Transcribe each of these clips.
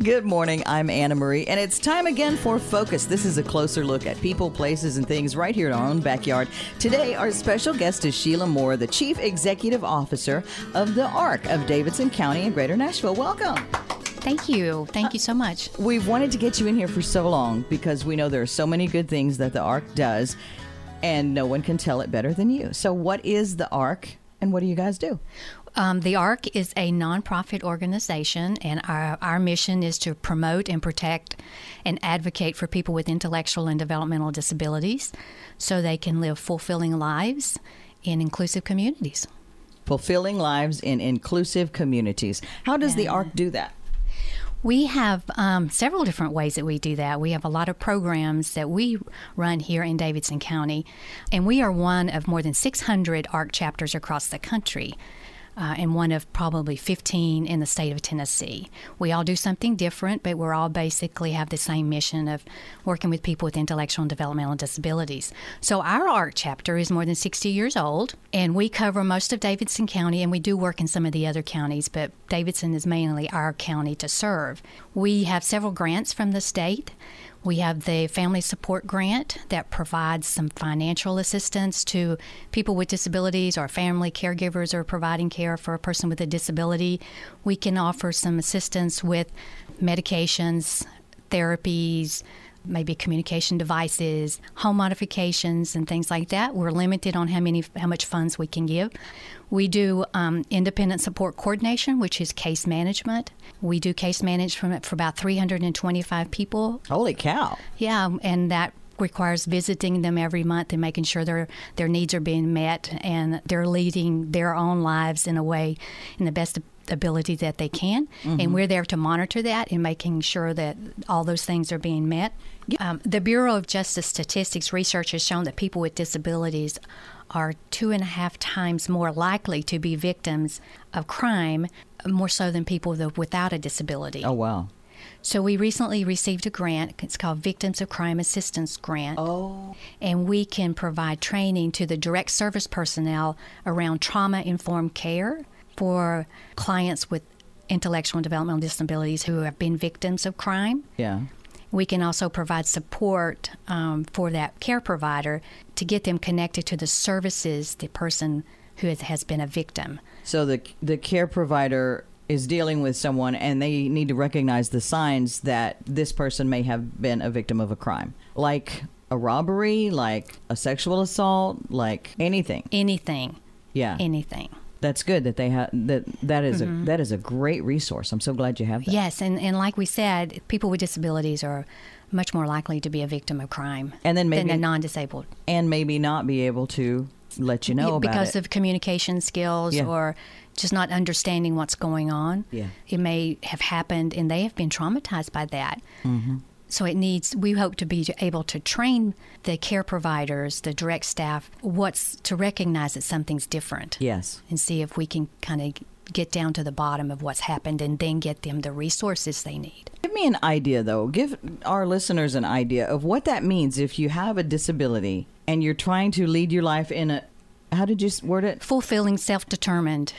Good morning. I'm Anna Marie, and it's time again for Focus. This is a closer look at people, places, and things right here in our own backyard. Today, our special guest is Sheila Moore, the Chief Executive Officer of the ARC of Davidson County in Greater Nashville. Welcome. Thank you. Thank you so much. We've wanted to get you in here for so long because we know there are so many good things that the ARC does, and no one can tell it better than you. So, what is the ARC, and what do you guys do? Um, the ARC is a nonprofit organization, and our, our mission is to promote and protect and advocate for people with intellectual and developmental disabilities so they can live fulfilling lives in inclusive communities. Fulfilling lives in inclusive communities. How does the ARC do that? We have um, several different ways that we do that. We have a lot of programs that we run here in Davidson County, and we are one of more than 600 ARC chapters across the country. Uh, and one of probably 15 in the state of Tennessee. We all do something different, but we're all basically have the same mission of working with people with intellectual and developmental disabilities. So our ARC chapter is more than 60 years old, and we cover most of Davidson County, and we do work in some of the other counties, but Davidson is mainly our county to serve. We have several grants from the state. We have the Family Support Grant that provides some financial assistance to people with disabilities or family caregivers or providing care for a person with a disability. We can offer some assistance with medications, therapies, maybe communication devices, home modifications, and things like that. We're limited on how many, how much funds we can give. We do um, independent support coordination, which is case management. We do case management for about 325 people. Holy cow. Yeah, and that requires visiting them every month and making sure their their needs are being met and they're leading their own lives in a way in the best ability that they can and we're there to monitor that and making sure that all those things are being met um, the bureau of justice statistics research has shown that people with disabilities are two and a half times more likely to be victims of crime more so than people without a disability Oh, wow. so we recently received a grant. It's called Victims of Crime Assistance Grant. Oh. And we can provide training to the direct service personnel around trauma informed care for clients with intellectual and developmental disabilities who have been victims of crime. Yeah. We can also provide support um, for that care provider to get them connected to the services the person who has, has been a victim. So the the care provider is dealing with someone and they need to recognize the signs that this person may have been a victim of a crime. Like a robbery, like a sexual assault, like anything. Anything, Yeah. anything. That's good that they have that that is a that is a great resource. I'm so glad you have that. Yes, and, and like we said, people with disabilities are much more likely to be a victim of crime And then maybe than a non-disabled and maybe not be able to let you know about it. because it. of communication skills Yeah. or just not understanding what's going on. Yeah. It may have happened and they have been traumatized by that. Mm-hmm. So it needs. We hope to be able to train the care providers, the direct staff, what's to recognize that something's different. yes. and see if we can kind of get down to the bottom of what's happened and then get them the resources they need. Give me an idea, though. Give our listeners an idea of what that means if you have a disability and you're trying to lead your life in a, how did you word it? Fulfilling self determined.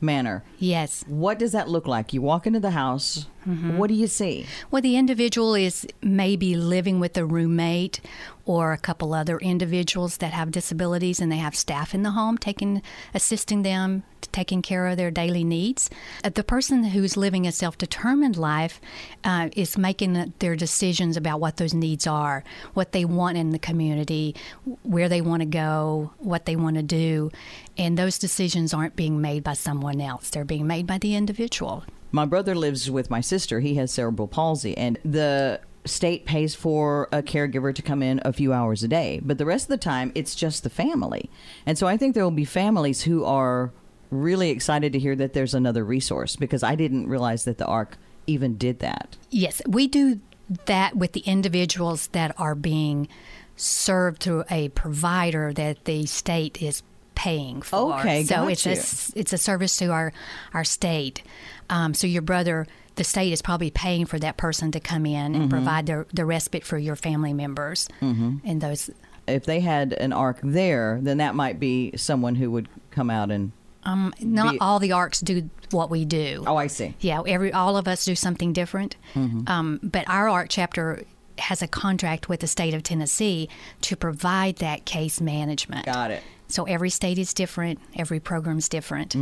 Manner. Yes. What does that look like? You walk into the house, Mm-hmm. what do you see? Well, the individual is maybe living with a roommate or a couple other individuals that have disabilities and they have staff in the home taking assisting them taking care of their daily needs Uh, the person who's living a self-determined life uh, is making their decisions about what those needs are what they want in the community where they want to go what they want to do and those decisions aren't being made by someone else they're being made by the individual My brother lives with my sister. He has cerebral palsy, and the state pays for a caregiver to come in a few hours a day. But the rest of the time, it's just the family. And so I think there will be families who are really excited to hear that there's another resource because I didn't realize that the ARC even did that. Yes, we do that with the individuals that are being served through a provider that the state is paying for. Okay, so it's a you. it's a service to our our state. Um, so your brother, the state is probably paying for that person to come in Mm-hmm. and provide the the respite for your family members and those. If they had an ARC there, then that might be someone who would come out and Um, not Be- all the ARCs do what we do. Oh, I see. Yeah, every all of us do something different. Um, but our ARC chapter has a contract with the state of Tennessee to provide that case management. Got it. So every state is different. Every program is different.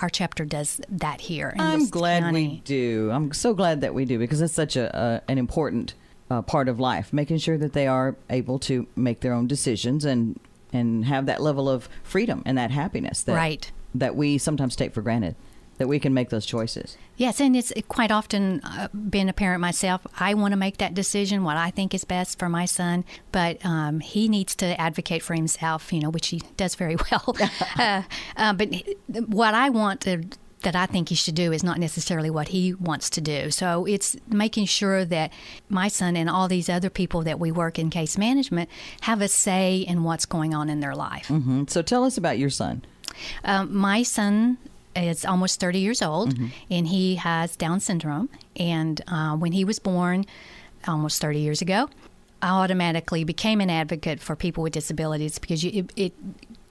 Our chapter does that here. In I'm glad we do. I'm so glad that we do because it's such a, a an important uh, part of life, making sure that they are able to make their own decisions and and have that level of freedom and that happiness that Right. that we sometimes take for granted that we can make those choices. Yes, and it's quite often uh, being a parent myself. I want to make that decision, what I think is best for my son, but um, he needs to advocate for himself, you know, which he does very well. uh, uh, but what I want to, that I think he should do is not necessarily what he wants to do. So it's making sure that my son and all these other people that we work in case management have a say in what's going on in their life. hmm So tell us about your son. Um, my son is almost 30 years old and he has Down syndrome. And uh, when he was born almost 30 years ago, I automatically became an advocate for people with disabilities because you, it, it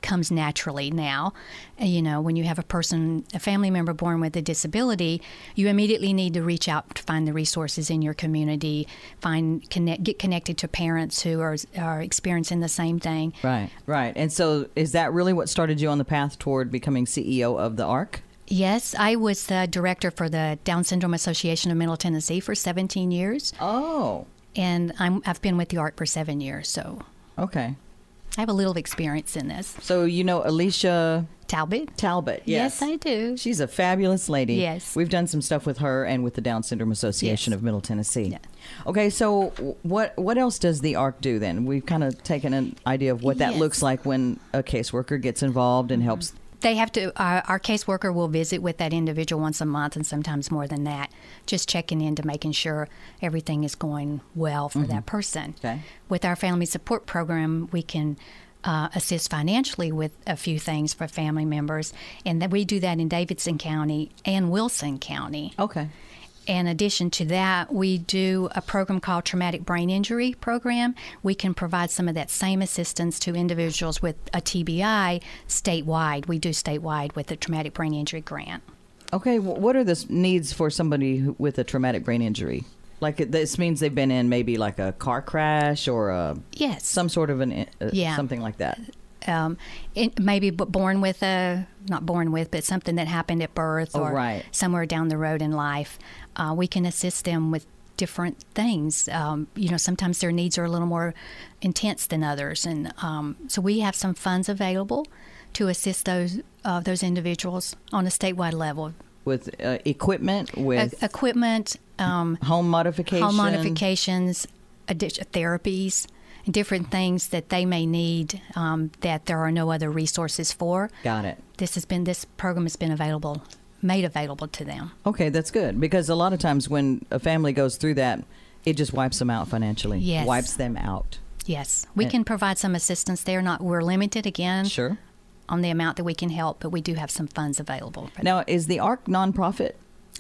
comes naturally now. Uh, You know, when you have a person, a family member born with a disability, you immediately need to reach out to find the resources in your community, find connect, get connected to parents who are are experiencing the same thing. Right, right. And so is that really what started you on the path toward becoming CEO of the ARC? Yes, I was the director for the Down Syndrome Association of Middle Tennessee for 17 years, Oh, and I'm, I've been with the ARC for seven years, so okay. I have a little experience in this. So you know Alicia Talbot? Talbot. Yes, I do. She's a fabulous lady. Yes. We've done some stuff with her and with the Down Syndrome Association Yes. of Middle Tennessee. Yeah. Okay, so what what else does the ARC do then? We've kind of taken an idea of what that Yes. looks like when a caseworker gets involved and helps. They have to, uh, our caseworker will visit with that individual once a month and sometimes more than that, just checking in to making sure everything is going well for that person. Okay. With our family support program, we can uh, assist financially with a few things for family members, and that we do that in Davidson County and Wilson County. Okay. In addition to that, we do a program called Traumatic Brain Injury Program. We can provide some of that same assistance to individuals with a TBI statewide. We do statewide with the Traumatic Brain Injury Grant. Okay, wh- what are the needs for somebody with a traumatic brain injury? Like this means they've been in maybe like a car crash or a Yes. some sort of an uh, Yeah. something like that. um, it, maybe born with a not born with, but something that happened at birth Oh, or right. somewhere down the road in life. Uh, we can assist them with different things. Um, you know, sometimes their needs are a little more intense than others, and um, so we have some funds available to assist those uh, those individuals on a statewide level. With uh, equipment, with E- equipment, um, home modification, home modifications, addiction therapies, and different things that they may need um, that there are no other resources for. Got it. This has been this program has been available, made available to them. Okay, that's good because a lot of times when a family goes through that, it just wipes them out financially. Yes. Wipes them out. Yes, we And- can provide some assistance there. Not we're limited again Sure. on the amount that we can help, but we do have some funds available. Now, is the ARC nonprofit?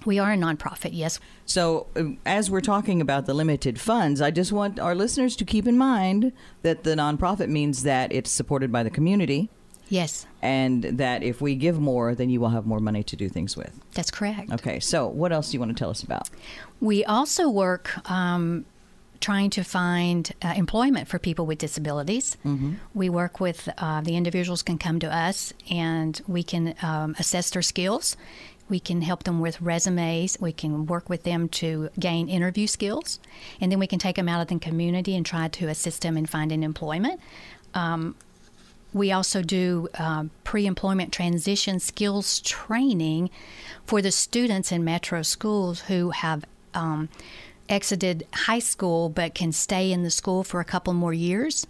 We are a nonprofit. Yes, So, uh, as we're talking about the limited funds, I just want our listeners to keep in mind that the nonprofit means that it's supported by the community yes, and that if we give more, then you will have more money to do things with. that's correct. Okay, so what else do you want to tell us about? We also work um, trying to find uh, employment for people with disabilities. We work with uh, the individuals can come to us and we can um, assess their skills. We can help them with resumes. We can work with them to gain interview skills, and then we can take them out of the community and try to assist them in finding employment. Um, we also do um, pre employment transition skills training for the students in metro schools who have um, exited high school but can stay in the school for a couple more years.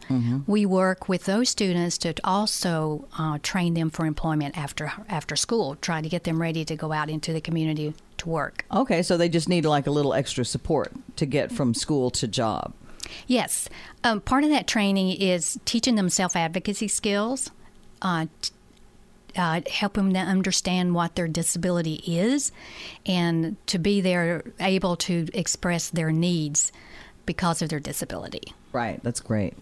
We work with those students to also uh, train them for employment after after school, try to get them ready to go out into the community to work. Okay, so they just need like a little extra support to get from school to job. Yes. Um, part of that training is teaching them self advocacy skills, uh, t- uh, helping them understand what their disability is, and to be there able to express their needs because of their disability. Right, that's great.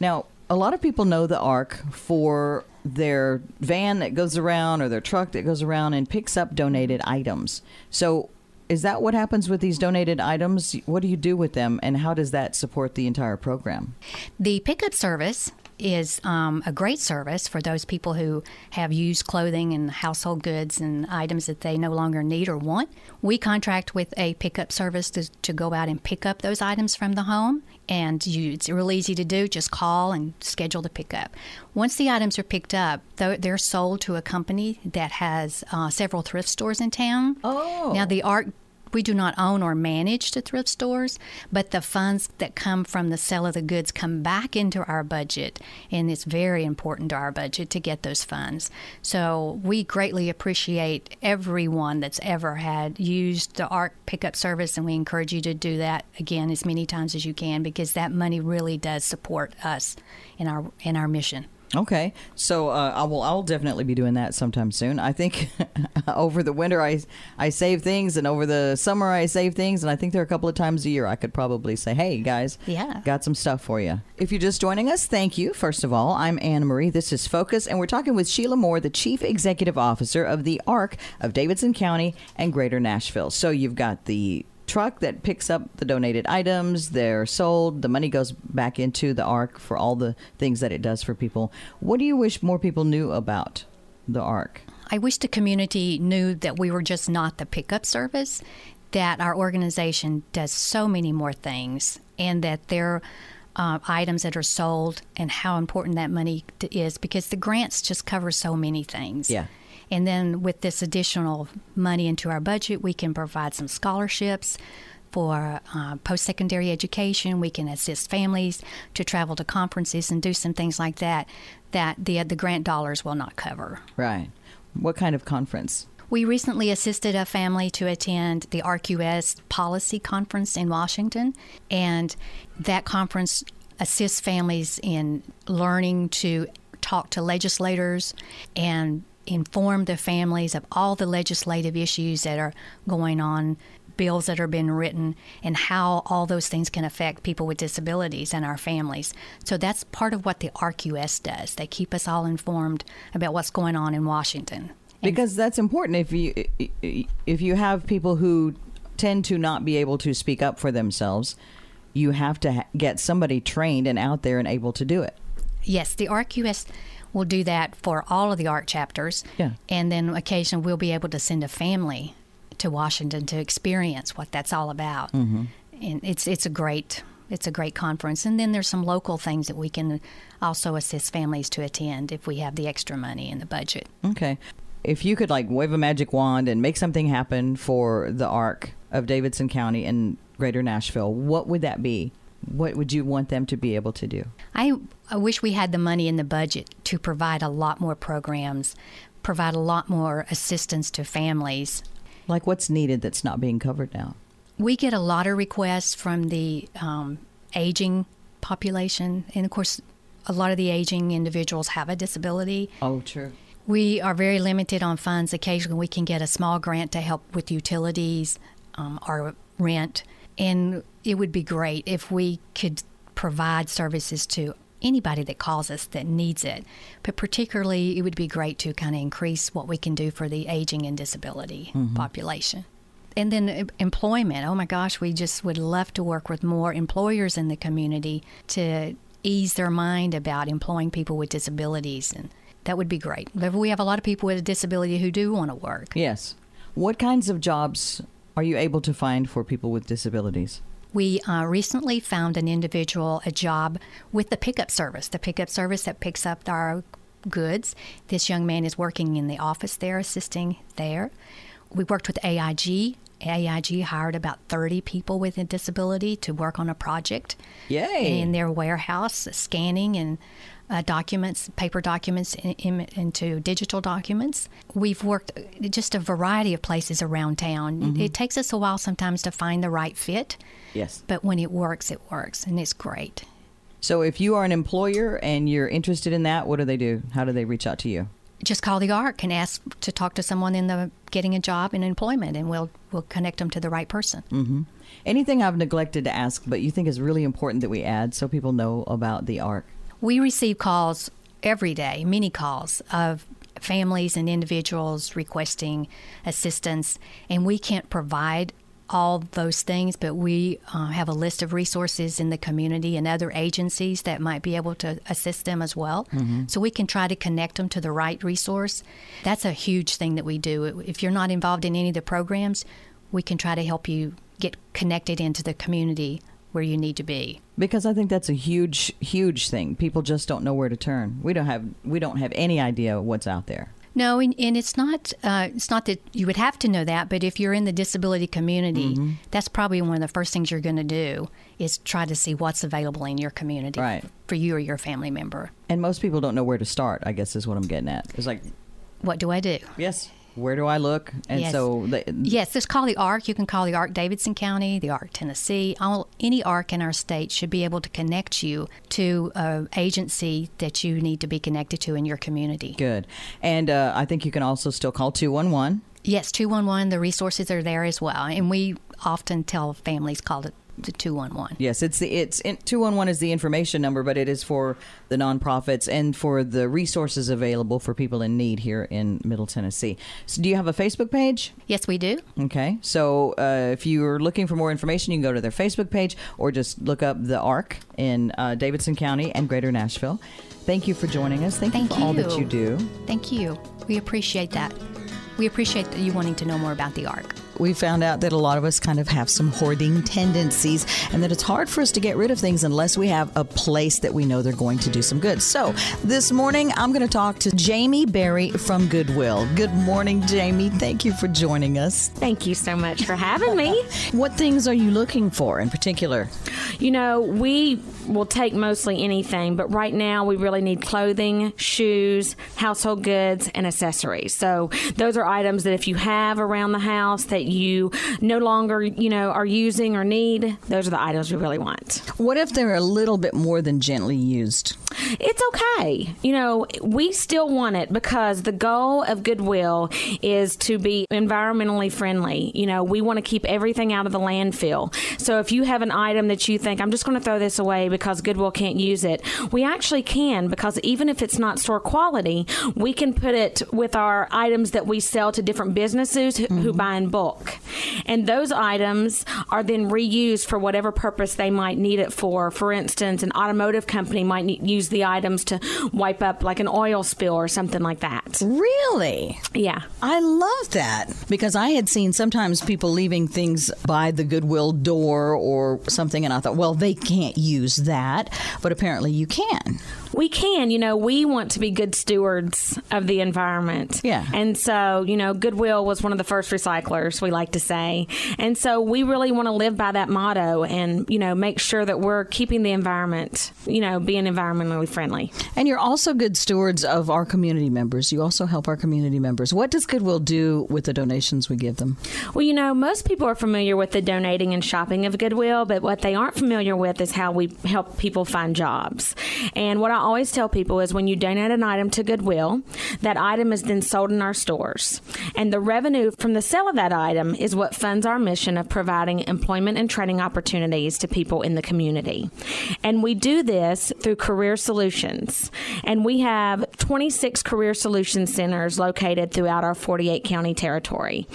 Now, a lot of people know the ARC for their van that goes around or their truck that goes around and picks up donated items. So, is that what happens with these donated items? What do you do with them, and how does that support the entire program? The pickup service is um, a great service for those people who have used clothing and household goods and items that they no longer need or want. We contract with a pickup service to, to go out and pick up those items from the home, and you, it's real easy to do. Just call and schedule the pickup. Once the items are picked up, they're sold to a company that has uh, several thrift stores in town. Oh. Now, the ARC we do not own or manage the thrift stores, but the funds that come from the sale of the goods come back into our budget, and it's very important to our budget to get those funds. So we greatly appreciate everyone that's ever had used the ARC pickup service, and we encourage you to do that again as many times as you can because that money really does support us in our in our mission. Okay, so uh, I will. I'll definitely be doing that sometime soon. I think over the winter I I save things, and over the summer I save things, and I think there are a couple of times a year I could probably say, "Hey guys, yeah, got some stuff for you." If you're just joining us, thank you. First of all, I'm Anne Marie. This is Focus, and we're talking with Sheila Moore, the Chief Executive Officer of the ARC of Davidson County and Greater Nashville. So you've got the truck that picks up the donated items. They're sold. The money goes back into the ARC for all the things that it does for people. What do you wish more people knew about the ARC? I wish the community knew that we were just not the pickup service, that our organization does so many more things, and that there uh, items that are sold and how important that money is because the grants just cover so many things. Yeah. And then with this additional money into our budget, we can provide some scholarships for uh, post secondary education. We can assist families to travel to conferences and do some things like that that the, the grant dollars will not cover. Right. What kind of conference? We recently assisted a family to attend the ARCUS Policy Conference in Washington, and that conference assists families in learning to talk to legislators and inform the families of all the legislative issues that are going on, bills that are being written, and how all those things can affect people with disabilities and our families. So that's part of what the ARCUS does. They keep us all informed about what's going on in Washington. Because that's important if you if you have people who tend to not be able to speak up for themselves, you have to get somebody trained and out there and able to do it. Yes, the ARCUS We'll do that for all of the ARC chapters. Yeah. And then occasionally we'll be able to send a family to Washington to experience what that's all about. Mm-hmm. And it's it's a great it's a great conference. And then there's some local things that we can also assist families to attend if we have the extra money in the budget. Okay. If you could like wave a magic wand and make something happen for the ARC of Davidson County and Greater Nashville, what would that be? What would you want them to be able to do? I, I wish we had the money in the budget to provide a lot more programs, provide a lot more assistance to families. Like what's needed that's not being covered now? We get a lot of requests from the um, aging population. And of course, a lot of the aging individuals have a disability. Oh, true. We are very limited on funds. Occasionally, we can get a small grant to help with utilities um, or rent. And it would be great if we could provide services to anybody that calls us that needs it. But particularly, it would be great to kind of increase what we can do for the aging and disability mm-hmm. population. And then employment. Oh my gosh, we just would love to work with more employers in the community to ease their mind about employing people with disabilities. And that would be great. But we have a lot of people with a disability who do want to work. Yes. What kinds of jobs are you able to find for people with disabilities? We uh, recently found an individual a job with the pickup service, the pickup service that picks up our goods. This young man is working in the office there, assisting there. We worked with AIG. AIG hired about 30 people with a disability to work on a project. Yay! In their warehouse, scanning and uh, documents, paper documents, in, in, into digital documents. We've worked just a variety of places around town. Mm-hmm. It takes us a while sometimes to find the right fit. Yes. But when it works, it works, and it's great. So if you are an employer and you're interested in that, what do they do? How do they reach out to you? Just call the ARC and ask to talk to someone in the getting a job in employment, and we'll we'll connect them to the right person. Mm-hmm. Anything I've neglected to ask, but you think is really important that we add so people know about the ARC? We receive calls every day, many calls of families and individuals requesting assistance, and we can't provide all those things, but we uh, have a list of resources in the community and other agencies that might be able to assist them as well. Mm-hmm. So we can try to connect them to the right resource. That's a huge thing that we do. If you're not involved in any of the programs, we can try to help you get connected into the community where you need to be because i think that's a huge huge thing people just don't know where to turn we don't have we don't have any idea what's out there no, and, and it's not uh, it's not that you would have to know that, but if you're in the disability community, mm-hmm. that's probably one of the first things you're going to do is try to see what's available in your community right. for you or your family member. And most people don't know where to start. I guess is what I'm getting at. It's like, what do I do? Yes, where do I look? And yes. so, the, yes, just call the ARC. You can call the ARC Davidson County, the ARC Tennessee. All, any ARC in our state should be able to connect you to an agency that you need to be connected to in your community. Good. And uh, I think you can also still call 211. Yes, 211. The resources are there as well. And we often tell families call it to 211. Yes, it's the it's 211 is the information number, but it is for the nonprofits and for the resources available for people in need here in Middle Tennessee. So, do you have a Facebook page? Yes, we do. Okay, so uh, if you're looking for more information, you can go to their Facebook page or just look up the ARC in uh, Davidson County and Greater Nashville. Thank you for joining us. Thank, Thank you for you. all that you do. Thank you. We appreciate that. We appreciate you wanting to know more about the ARC we found out that a lot of us kind of have some hoarding tendencies and that it's hard for us to get rid of things unless we have a place that we know they're going to do some good. So this morning, I'm going to talk to Jamie Berry from Goodwill. Good morning, Jamie. Thank you for joining us. Thank you so much for having me. what things are you looking for in particular? You know, we will take mostly anything, but right now we really need clothing, shoes, household goods, and accessories. So those are items that if you have around the house that you no longer, you know, are using or need, those are the items we really want. What if they're a little bit more than gently used? It's okay. You know, we still want it because the goal of Goodwill is to be environmentally friendly. You know, we want to keep everything out of the landfill. So if you have an item that you think, I'm just going to throw this away because Goodwill can't use it, we actually can because even if it's not store quality, we can put it with our items that we sell to different businesses who, mm-hmm. who buy in bulk. And those items are then reused for whatever purpose they might need it for. For instance, an automotive company might need, use the items to wipe up like an oil spill or something like that. Really? Yeah. I love that because I had seen sometimes people leaving things by the Goodwill door or something, and I thought, well, they can't use that, but apparently you can we can. You know, we want to be good stewards of the environment. Yeah. And so, you know, Goodwill was one of the first recyclers, we like to say. And so we really want to live by that motto and, you know, make sure that we're keeping the environment, you know, being environmentally friendly. And you're also good stewards of our community members. You also help our community members. What does Goodwill do with the donations we give them? Well, you know, most people are familiar with the donating and shopping of Goodwill, but what they aren't familiar with is how we help people find jobs. And what I always tell people is when you donate an item to Goodwill, that item is then sold in our stores. And the revenue from the sale of that item is what funds our mission of providing employment and training opportunities to people in the community. And we do this through Career Solutions. And we have 26 Career Solutions centers located throughout our 48 county territory.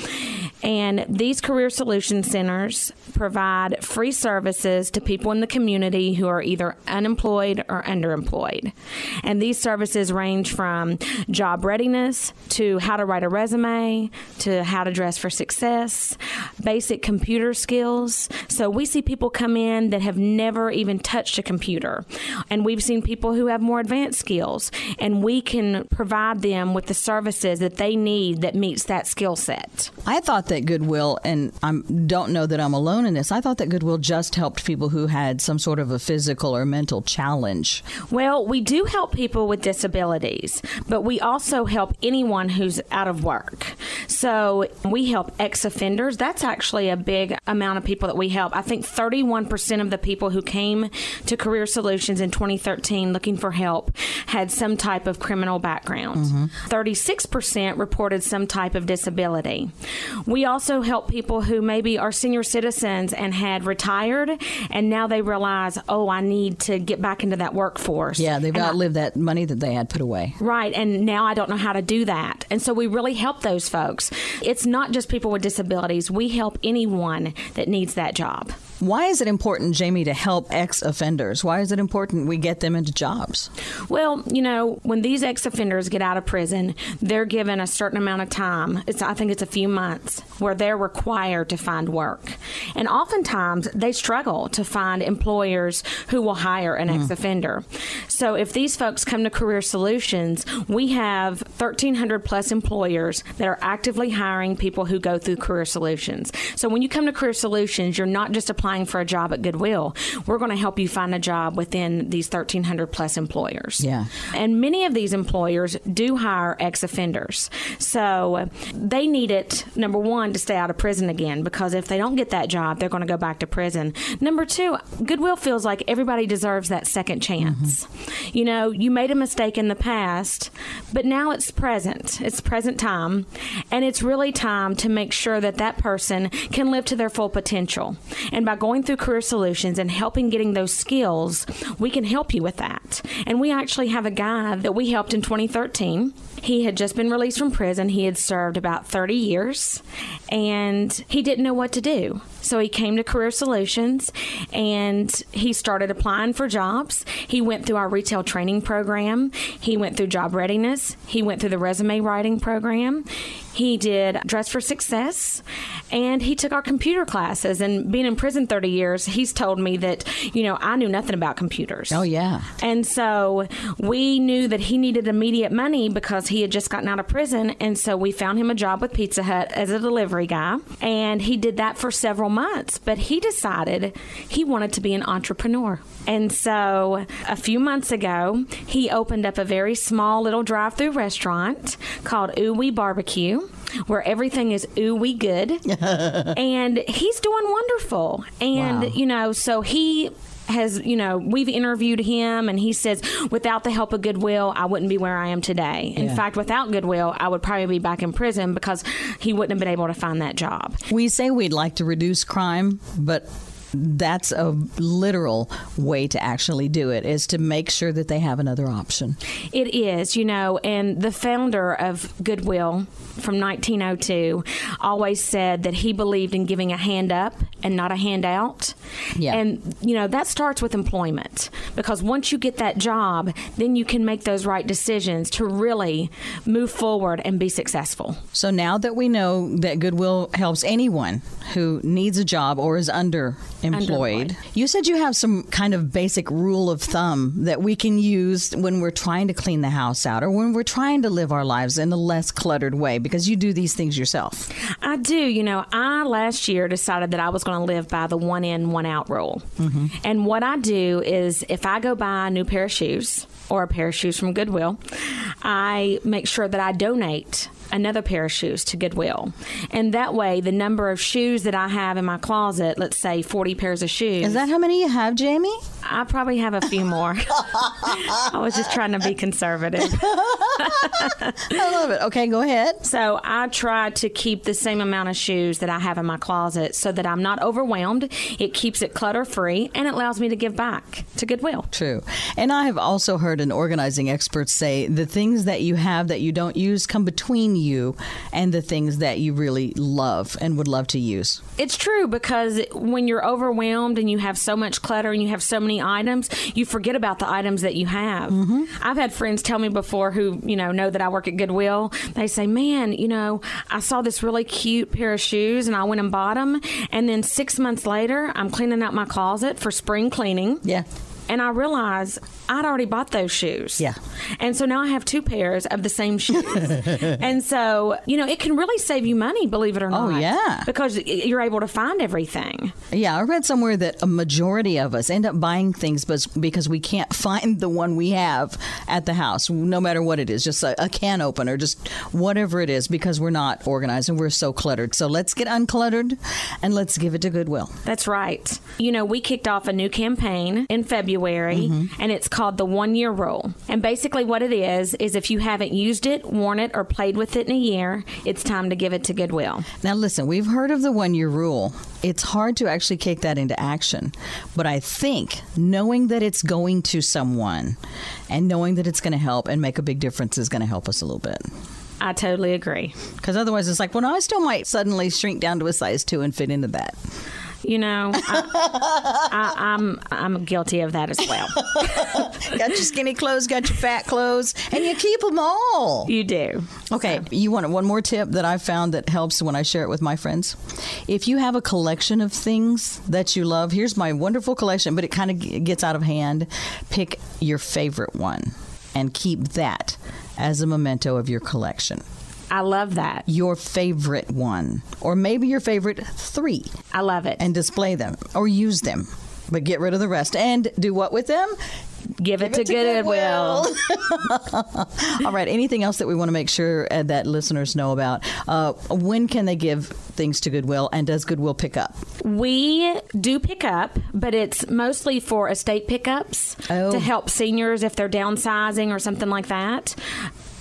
And these Career Solution Centers provide free services to people in the community who are either unemployed or underemployed. And these services range from job readiness to how to write a resume to how to dress for success, basic computer skills. So we see people come in that have never even touched a computer. And we've seen people who have more advanced skills. And we can provide them with the services that they need that meets that skill set. I thought that Goodwill, and I don't know that I'm alone in this, I thought that Goodwill just helped people who had some sort of a physical or mental challenge. Well, we do help people with disabilities, but we also help anyone who's out of work. So we help ex offenders. That's actually a big amount of people that we help. I think 31% of the people who came to Career Solutions in 2013 looking for help had some type of criminal background. Mm-hmm. 36% reported some type of disability. We also help people who maybe are senior citizens and had retired, and now they realize, oh, I need to get back into that workforce. Yeah, they've And I- outlived that money that they had put away. Right, and now I don't know how to do that. And so we really help those folks. It's not just people with disabilities, we help anyone that needs that job. Why is it important, Jamie, to help ex offenders? Why is it important we get them into jobs? Well, you know, when these ex offenders get out of prison, they're given a certain amount of time. It's I think it's a few months where they're required to find work. And oftentimes they struggle to find employers who will hire an mm. ex offender. So if these folks come to Career Solutions, we have 1300 plus employers that are actively hiring people who go through Career Solutions. So when you come to Career Solutions, you're not just applying for a job at Goodwill. We're going to help you find a job within these 1300 plus employers. Yeah. And many of these employers do hire ex offenders. So they need it, number one, to stay out of prison again, because if they don't get that job, they're going to go back to prison. Number two, Goodwill feels like everybody deserves that second chance. Mm-hmm. You know, you made a mistake in the past, but now it's present. It's present time. And it's really time to make sure that that person can live to their full potential. And by going through Career Solutions and helping getting those skills, we can help you with that. And we actually have a guy that we helped in 2013. He had just been released from prison. He had served about 30 years and he didn't know what to do. So he came to Career Solutions and he started applying for jobs. He went through our retail training program. He went through job readiness. He went through the resume writing program. He did Dress for Success and he took our computer classes. And being in prison 30 years, he's told me that, you know, I knew nothing about computers. Oh, yeah. And so we knew that he needed immediate money because he had just gotten out of prison. And so we found him a job with Pizza Hut as a delivery guy. And he did that for several months. But he decided he wanted to be an entrepreneur. And so a few months ago, he opened up a very small little drive through restaurant called Ooh Wee Barbecue. Where everything is ooh wee good, and he's doing wonderful. And Wow. you know, so he has, you know, we've interviewed him and he says, without the help of Goodwill, I wouldn't be where I am today. In Yeah. fact, without Goodwill, I would probably be back in prison because he wouldn't have been able to find that job. We say we'd like to reduce crime, but that's a literal way to actually do it is to make sure that they have another option. It is, you know, and the founder of Goodwill from 1902 always said that he believed in giving a hand up and not a handout. Yeah. And, you know, that starts with employment because once you get that job, then you can make those right decisions to really move forward and be successful. So now that we know that Goodwill helps anyone who needs a job or is underemployed, Underemployed. you said you have some kind of basic rule of thumb that we can use when we're trying to clean the house out or when we're trying to live our lives in a less cluttered way because you do these things yourself. I do. You know, I last year decided that I was going to live by the one in, one out rule. Mm-hmm. And what I do is if I go buy a new pair of shoes or a pair of shoes from Goodwill, I make sure that I donate another pair of shoes to Goodwill. And that way, the number of shoes that I have in my closet, let's say 40 pairs of shoes, Is that how many you have, Jamie? I probably have a few more. I was just trying to be conservative. I love it. Okay, go ahead. So I try to keep the same amount of shoes that I have in my closet so that I'm not overwhelmed. It keeps it clutter free and it allows me to give back to Goodwill. True. And I have also heard an organizing expert say the things that you have that you don't use come between you and the things that you really love and would love to use. It's true because when you're overwhelmed and you have so much clutter and you have so many items, you forget about the items that you have. Mm-hmm. I've had friends tell me before who, you know, know that I work at Goodwill. They say, "Man, you know, I saw this really cute pair of shoes and I went and bought them, and then 6 months later, I'm cleaning out my closet for spring cleaning." Yeah. And I realized I'd already bought those shoes. Yeah. And so now I have two pairs of the same shoes. and so, you know, it can really save you money, believe it or not. Oh, not. yeah. Because you're able to find everything. Yeah, I read somewhere that a majority of us end up buying things but because we can't find the one we have at the house, no matter what it is, just a, a can opener, just whatever it is, because we're not organized and we're so cluttered. So let's get uncluttered and let's give it to Goodwill. That's right. You know, we kicked off a new campaign in February February, Mm-hmm. and it's called the one year rule. And basically, what it is is if you haven't used it, worn it, or played with it in a year, it's time to give it to Goodwill. Now, listen, we've heard of the one year rule. It's hard to actually kick that into action. But I think knowing that it's going to someone and knowing that it's going to help and make a big difference is going to help us a little bit. I totally agree. Because otherwise, it's like, well, no, I still might suddenly shrink down to a size two and fit into that. You know, I, I, I'm I'm guilty of that as well. got your skinny clothes, got your fat clothes, and you keep them all. You do. Okay, you want one more tip that I found that helps when I share it with my friends? If you have a collection of things that you love, here's my wonderful collection, but it kind of gets out of hand. Pick your favorite one and keep that as a memento of your collection. I love that. Your favorite one, or maybe your favorite three, I love it. and display them or use them. But get rid of the rest and do what with them? give it Give to it Goodwill. All right. Anything else that we want to make sure uh, that listeners know about? Uh, when can they give things to Goodwill, and does Goodwill pick up? We do pick up, but it's mostly for estate pickups Oh. to help seniors if they're downsizing or something like that.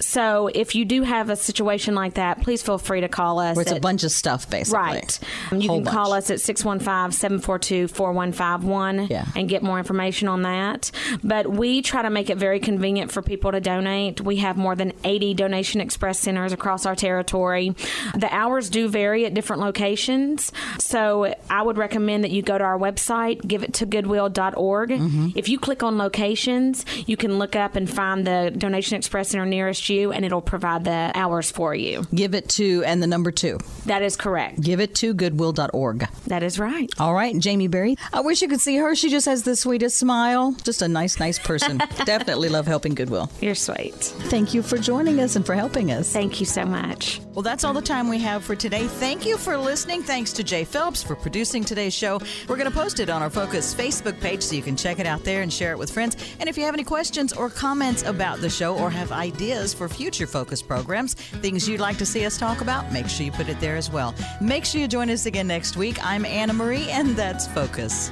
So if you do have a situation like that, please feel free to call us. Where it's a bunch of stuff, basically. Right. Um, you Whole can call us at 615 742 4151 and get more information on that. But we try to make it very convenient for people to donate. We have more than 80 Donation Express centers across our territory. The hours do vary at different locations. So I would recommend that you go to our website, give it to goodwill.org. Mm-hmm. If you click on locations, you can look up and find the Donation Express center nearest you, and it'll provide the hours for you. Give it to, and the number two, That is correct. give it to goodwill.org. That is right. All right, Jamie Berry. I wish you could see her. She just has the sweetest smile. Just a nice, nice person. Definitely love helping Goodwill. You're sweet. Thank you for joining us and for helping us. Thank you so much. Well, that's all the time we have for today. Thank you for listening. Thanks to Jay Phelps for producing today's show. We're going to post it on our Focus Facebook page so you can check it out there and share it with friends. And if you have any questions or comments about the show or have ideas for future Focus programs, things you'd like to see us talk about, make sure you put it there as well. Make sure you join us again next week. I'm Anna Marie, and that's Focus.